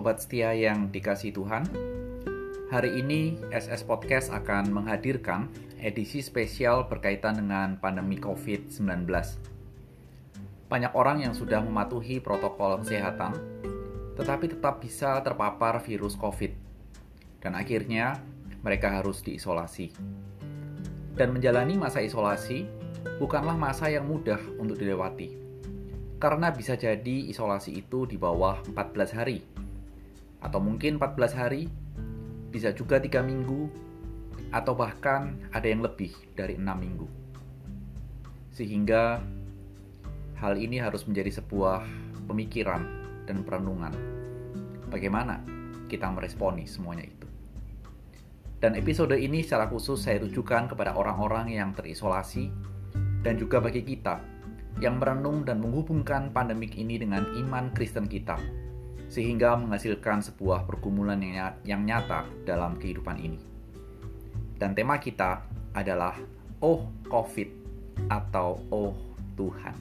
Sobat setia yang dikasih Tuhan, hari ini SS Podcast akan menghadirkan edisi spesial berkaitan dengan pandemi COVID-19. Banyak orang yang sudah mematuhi protokol kesehatan, tetapi tetap bisa terpapar virus COVID, dan akhirnya mereka harus diisolasi. Dan menjalani masa isolasi bukanlah masa yang mudah untuk dilewati, karena bisa jadi isolasi itu di bawah 14 hari atau mungkin 14 hari, bisa juga tiga minggu, atau bahkan ada yang lebih dari enam minggu. Sehingga hal ini harus menjadi sebuah pemikiran dan perenungan. Bagaimana kita meresponi semuanya itu. Dan episode ini secara khusus saya tujukan kepada orang-orang yang terisolasi dan juga bagi kita yang merenung dan menghubungkan pandemik ini dengan iman Kristen kita sehingga menghasilkan sebuah pergumulan yang nyata dalam kehidupan ini. Dan tema kita adalah Oh Covid atau Oh Tuhan.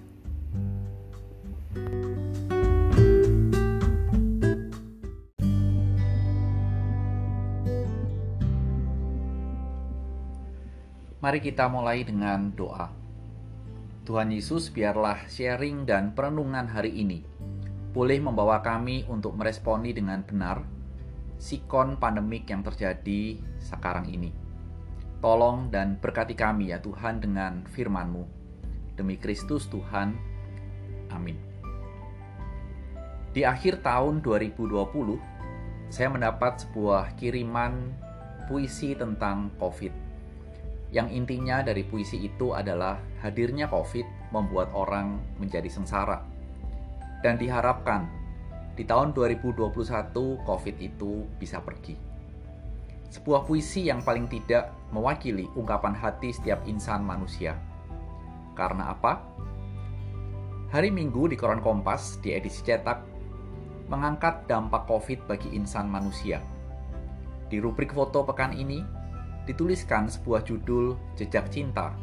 Mari kita mulai dengan doa. Tuhan Yesus, biarlah sharing dan perenungan hari ini boleh membawa kami untuk meresponi dengan benar sikon pandemik yang terjadi sekarang ini. Tolong dan berkati kami ya Tuhan dengan firman-Mu. Demi Kristus Tuhan. Amin. Di akhir tahun 2020, saya mendapat sebuah kiriman puisi tentang COVID. Yang intinya dari puisi itu adalah hadirnya COVID membuat orang menjadi sengsara dan diharapkan di tahun 2021 COVID itu bisa pergi. Sebuah puisi yang paling tidak mewakili ungkapan hati setiap insan manusia. Karena apa? Hari Minggu di Koran Kompas di edisi cetak mengangkat dampak COVID bagi insan manusia. Di rubrik foto pekan ini dituliskan sebuah judul Jejak Cinta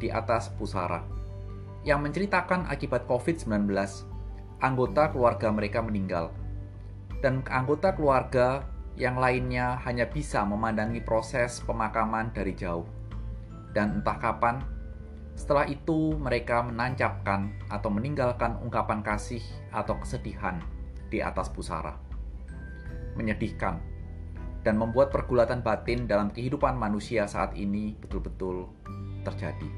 di atas pusara yang menceritakan akibat COVID-19 anggota keluarga mereka meninggal, dan anggota keluarga yang lainnya hanya bisa memandangi proses pemakaman dari jauh. Dan entah kapan, setelah itu mereka menancapkan atau meninggalkan ungkapan kasih atau kesedihan di atas pusara. Menyedihkan dan membuat pergulatan batin dalam kehidupan manusia saat ini betul-betul terjadi.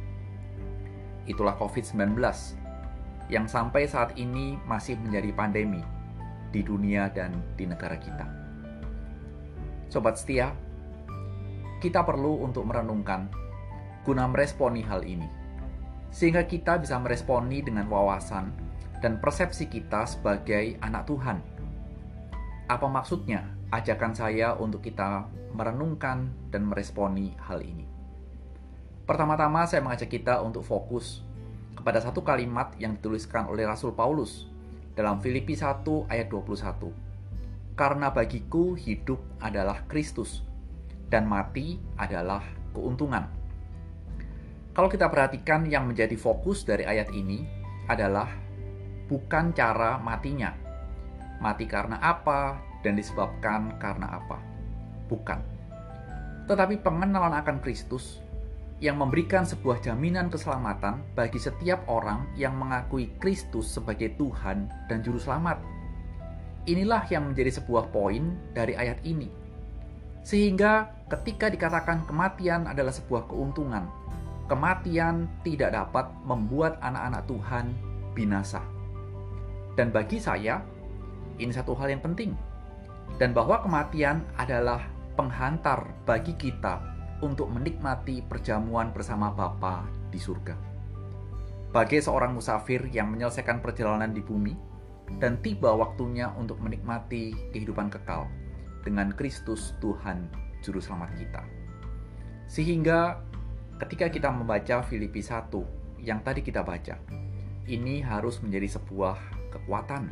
Itulah COVID-19 yang sampai saat ini masih menjadi pandemi di dunia dan di negara kita. Sobat setia, kita perlu untuk merenungkan guna meresponi hal ini, sehingga kita bisa meresponi dengan wawasan dan persepsi kita sebagai anak Tuhan. Apa maksudnya ajakan saya untuk kita merenungkan dan meresponi hal ini? Pertama-tama saya mengajak kita untuk fokus kepada satu kalimat yang dituliskan oleh Rasul Paulus dalam Filipi 1 ayat 21. Karena bagiku hidup adalah Kristus dan mati adalah keuntungan. Kalau kita perhatikan yang menjadi fokus dari ayat ini adalah bukan cara matinya. Mati karena apa dan disebabkan karena apa. Bukan. Tetapi pengenalan akan Kristus yang memberikan sebuah jaminan keselamatan bagi setiap orang yang mengakui Kristus sebagai Tuhan dan Juru Selamat. Inilah yang menjadi sebuah poin dari ayat ini. Sehingga ketika dikatakan kematian adalah sebuah keuntungan, kematian tidak dapat membuat anak-anak Tuhan binasa. Dan bagi saya, ini satu hal yang penting. Dan bahwa kematian adalah penghantar bagi kita untuk menikmati perjamuan bersama Bapa di surga. Bagi seorang musafir yang menyelesaikan perjalanan di bumi dan tiba waktunya untuk menikmati kehidupan kekal dengan Kristus Tuhan Juru Selamat kita. Sehingga ketika kita membaca Filipi 1 yang tadi kita baca, ini harus menjadi sebuah kekuatan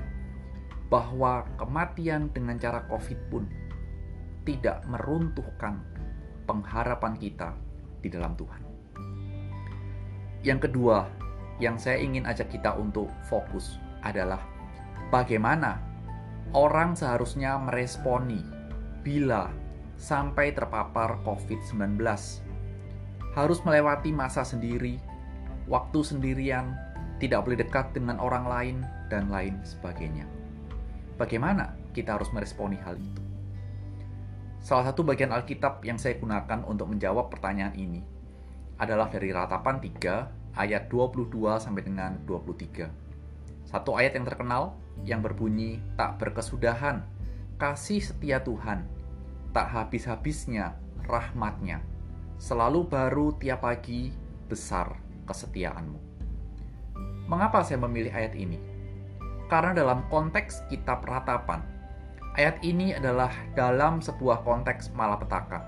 bahwa kematian dengan cara COVID pun tidak meruntuhkan pengharapan kita di dalam Tuhan. Yang kedua, yang saya ingin ajak kita untuk fokus adalah bagaimana orang seharusnya meresponi bila sampai terpapar COVID-19. Harus melewati masa sendiri, waktu sendirian, tidak boleh dekat dengan orang lain, dan lain sebagainya. Bagaimana kita harus meresponi hal itu? Salah satu bagian Alkitab yang saya gunakan untuk menjawab pertanyaan ini adalah dari Ratapan 3 ayat 22 sampai dengan 23. Satu ayat yang terkenal yang berbunyi tak berkesudahan kasih setia Tuhan tak habis-habisnya rahmatnya. Selalu baru tiap pagi besar kesetiaanmu. Mengapa saya memilih ayat ini? Karena dalam konteks kitab ratapan, ayat ini adalah dalam sebuah konteks malapetaka.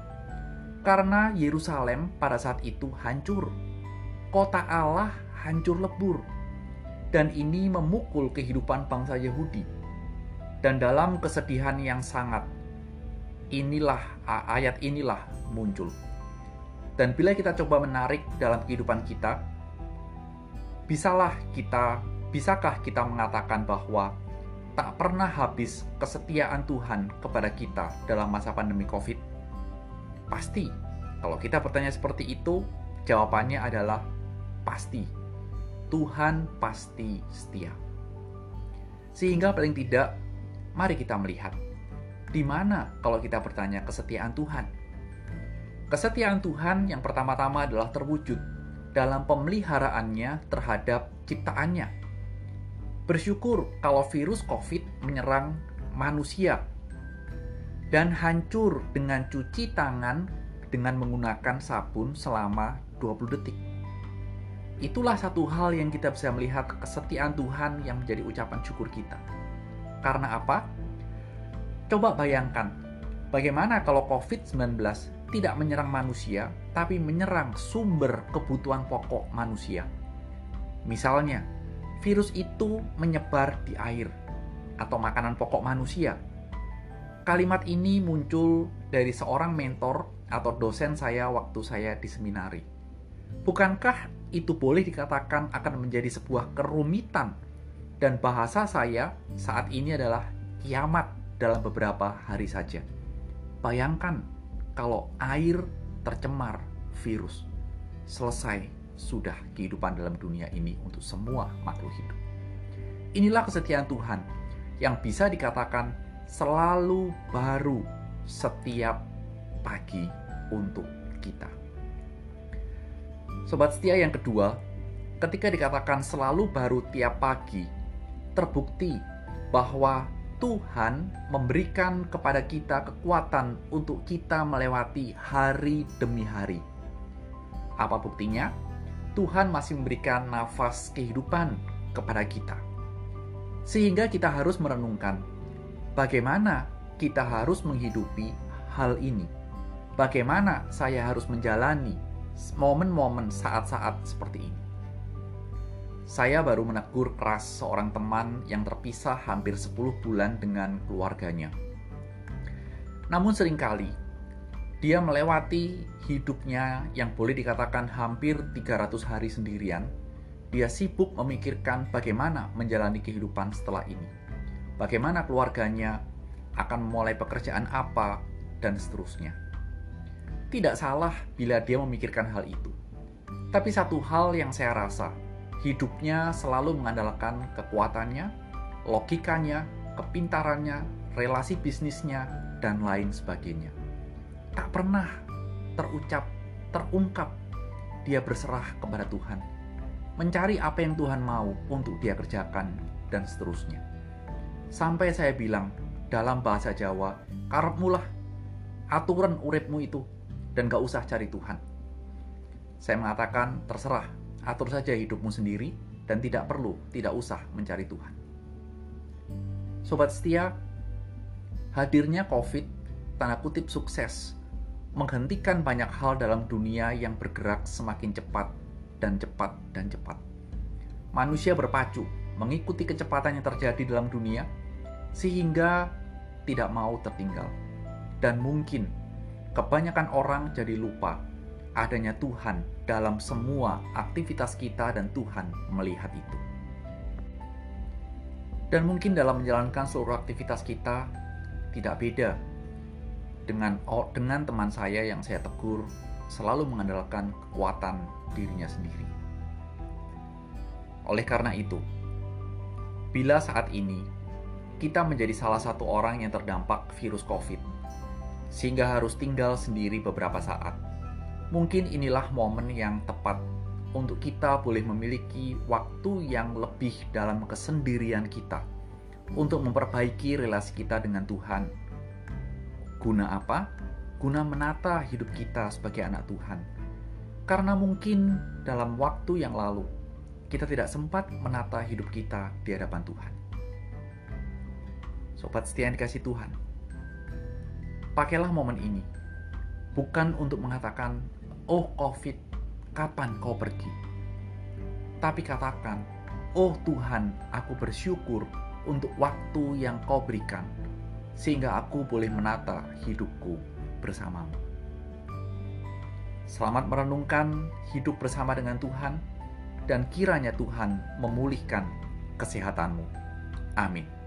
Karena Yerusalem pada saat itu hancur. Kota Allah hancur lebur. Dan ini memukul kehidupan bangsa Yahudi. Dan dalam kesedihan yang sangat, inilah ayat inilah muncul. Dan bila kita coba menarik dalam kehidupan kita, bisalah kita bisakah kita mengatakan bahwa tak pernah habis kesetiaan Tuhan kepada kita dalam masa pandemi Covid? Pasti. Kalau kita bertanya seperti itu, jawabannya adalah pasti. Tuhan pasti setia. Sehingga paling tidak, mari kita melihat di mana kalau kita bertanya kesetiaan Tuhan? Kesetiaan Tuhan yang pertama-tama adalah terwujud dalam pemeliharaannya terhadap ciptaannya. Bersyukur kalau virus COVID menyerang manusia dan hancur dengan cuci tangan dengan menggunakan sabun selama 20 detik. Itulah satu hal yang kita bisa melihat kesetiaan Tuhan yang menjadi ucapan syukur kita. Karena apa? Coba bayangkan, bagaimana kalau COVID-19 tidak menyerang manusia, tapi menyerang sumber kebutuhan pokok manusia. Misalnya, virus itu menyebar di air atau makanan pokok manusia. Kalimat ini muncul dari seorang mentor atau dosen saya waktu saya di seminari. Bukankah itu boleh dikatakan akan menjadi sebuah kerumitan dan bahasa saya saat ini adalah kiamat dalam beberapa hari saja. Bayangkan kalau air tercemar virus, selesai sudah kehidupan dalam dunia ini untuk semua makhluk hidup. Inilah kesetiaan Tuhan yang bisa dikatakan selalu baru setiap pagi untuk kita. Sobat setia yang kedua, ketika dikatakan selalu baru tiap pagi, terbukti bahwa Tuhan memberikan kepada kita kekuatan untuk kita melewati hari demi hari. Apa buktinya? Tuhan masih memberikan nafas kehidupan kepada kita. Sehingga kita harus merenungkan bagaimana kita harus menghidupi hal ini. Bagaimana saya harus menjalani momen-momen saat-saat seperti ini saya baru menegur keras seorang teman yang terpisah hampir 10 bulan dengan keluarganya. Namun sering kali, dia melewati hidupnya yang boleh dikatakan hampir 300 hari sendirian. Dia sibuk memikirkan bagaimana menjalani kehidupan setelah ini. Bagaimana keluarganya akan memulai pekerjaan apa, dan seterusnya. Tidak salah bila dia memikirkan hal itu. Tapi satu hal yang saya rasa, hidupnya selalu mengandalkan kekuatannya, logikanya, kepintarannya, relasi bisnisnya, dan lain sebagainya. Tak pernah terucap, terungkap dia berserah kepada Tuhan, mencari apa yang Tuhan mau untuk dia kerjakan, dan seterusnya. Sampai saya bilang dalam bahasa Jawa, karepmulah aturan uripmu itu, dan gak usah cari Tuhan. Saya mengatakan, terserah, atur saja hidupmu sendiri dan tidak perlu, tidak usah mencari Tuhan. Sobat setia, hadirnya COVID, tanda kutip sukses, menghentikan banyak hal dalam dunia yang bergerak semakin cepat dan cepat dan cepat. Manusia berpacu mengikuti kecepatan yang terjadi dalam dunia sehingga tidak mau tertinggal. Dan mungkin kebanyakan orang jadi lupa adanya Tuhan dalam semua aktivitas kita dan Tuhan melihat itu. Dan mungkin dalam menjalankan seluruh aktivitas kita tidak beda dengan dengan teman saya yang saya tegur selalu mengandalkan kekuatan dirinya sendiri. Oleh karena itu, bila saat ini kita menjadi salah satu orang yang terdampak virus COVID, sehingga harus tinggal sendiri beberapa saat, mungkin inilah momen yang tepat untuk kita boleh memiliki waktu yang lebih dalam kesendirian kita untuk memperbaiki relasi kita dengan Tuhan. Guna apa? Guna menata hidup kita sebagai anak Tuhan. Karena mungkin dalam waktu yang lalu kita tidak sempat menata hidup kita di hadapan Tuhan. Sobat setia yang dikasih Tuhan, pakailah momen ini bukan untuk mengatakan, "Oh, COVID, kapan kau pergi?" Tapi katakan, "Oh Tuhan, aku bersyukur untuk waktu yang kau berikan, sehingga aku boleh menata hidupku bersamamu." Selamat merenungkan hidup bersama dengan Tuhan, dan kiranya Tuhan memulihkan kesehatanmu. Amin.